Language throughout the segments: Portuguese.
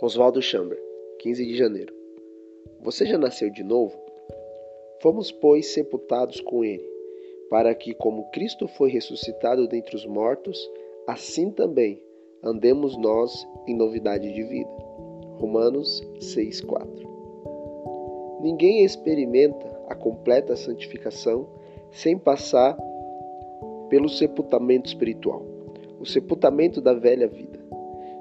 Oswaldo Chamber, 15 de janeiro. Você já nasceu de novo? Fomos, pois, sepultados com ele, para que, como Cristo foi ressuscitado dentre os mortos, assim também andemos nós em novidade de vida. Romanos 6,4 Ninguém experimenta a completa santificação sem passar pelo sepultamento espiritual, o sepultamento da velha vida.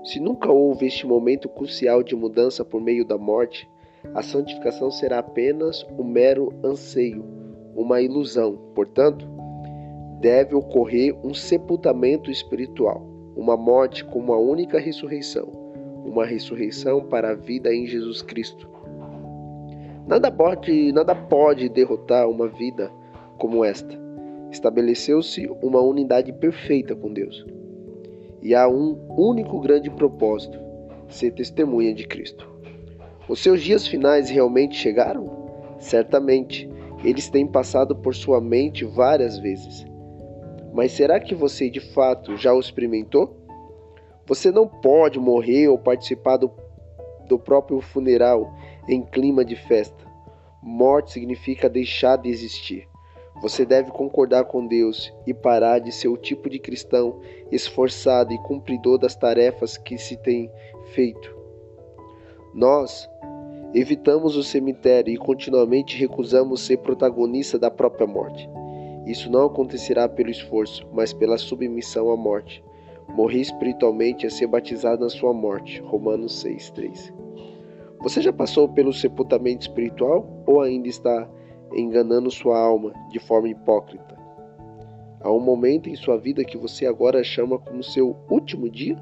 Se nunca houve este momento crucial de mudança por meio da morte, a santificação será apenas um mero anseio, uma ilusão. Portanto, deve ocorrer um sepultamento espiritual, uma morte como a única ressurreição, uma ressurreição para a vida em Jesus Cristo. Nada pode, nada pode derrotar uma vida como esta. Estabeleceu-se uma unidade perfeita com Deus e há um único grande propósito: ser testemunha de Cristo. Os seus dias finais realmente chegaram? Certamente, eles têm passado por sua mente várias vezes. Mas será que você de fato já o experimentou? Você não pode morrer ou participar do, do próprio funeral em clima de festa. Morte significa deixar de existir. Você deve concordar com Deus e parar de ser o tipo de cristão esforçado e cumpridor das tarefas que se tem feito. Nós evitamos o cemitério e continuamente recusamos ser protagonista da própria morte. Isso não acontecerá pelo esforço, mas pela submissão à morte. Morrer espiritualmente é ser batizado na sua morte. Romanos 6:3. Você já passou pelo sepultamento espiritual ou ainda está enganando sua alma de forma hipócrita. Há um momento em sua vida que você agora chama como seu último dia?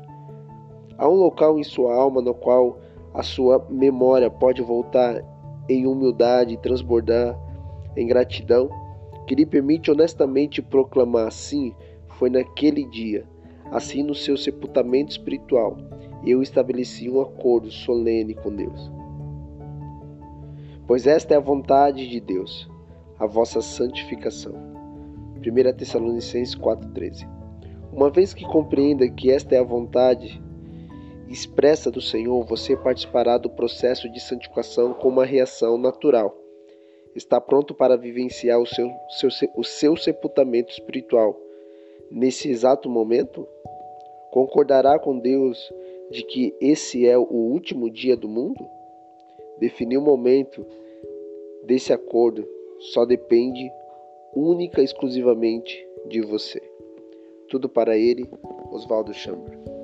Há um local em sua alma no qual a sua memória pode voltar em humildade e transbordar em gratidão, que lhe permite honestamente proclamar assim foi naquele dia, assim no seu sepultamento espiritual, eu estabeleci um acordo solene com Deus pois esta é a vontade de Deus, a vossa santificação. 1 Tessalonicenses 4,13 Uma vez que compreenda que esta é a vontade expressa do Senhor, você participará do processo de santificação com uma reação natural. Está pronto para vivenciar o seu, seu, o seu sepultamento espiritual. Nesse exato momento, concordará com Deus de que esse é o último dia do mundo? Definir o momento desse acordo só depende única e exclusivamente de você. Tudo para ele, Oswaldo Chamber.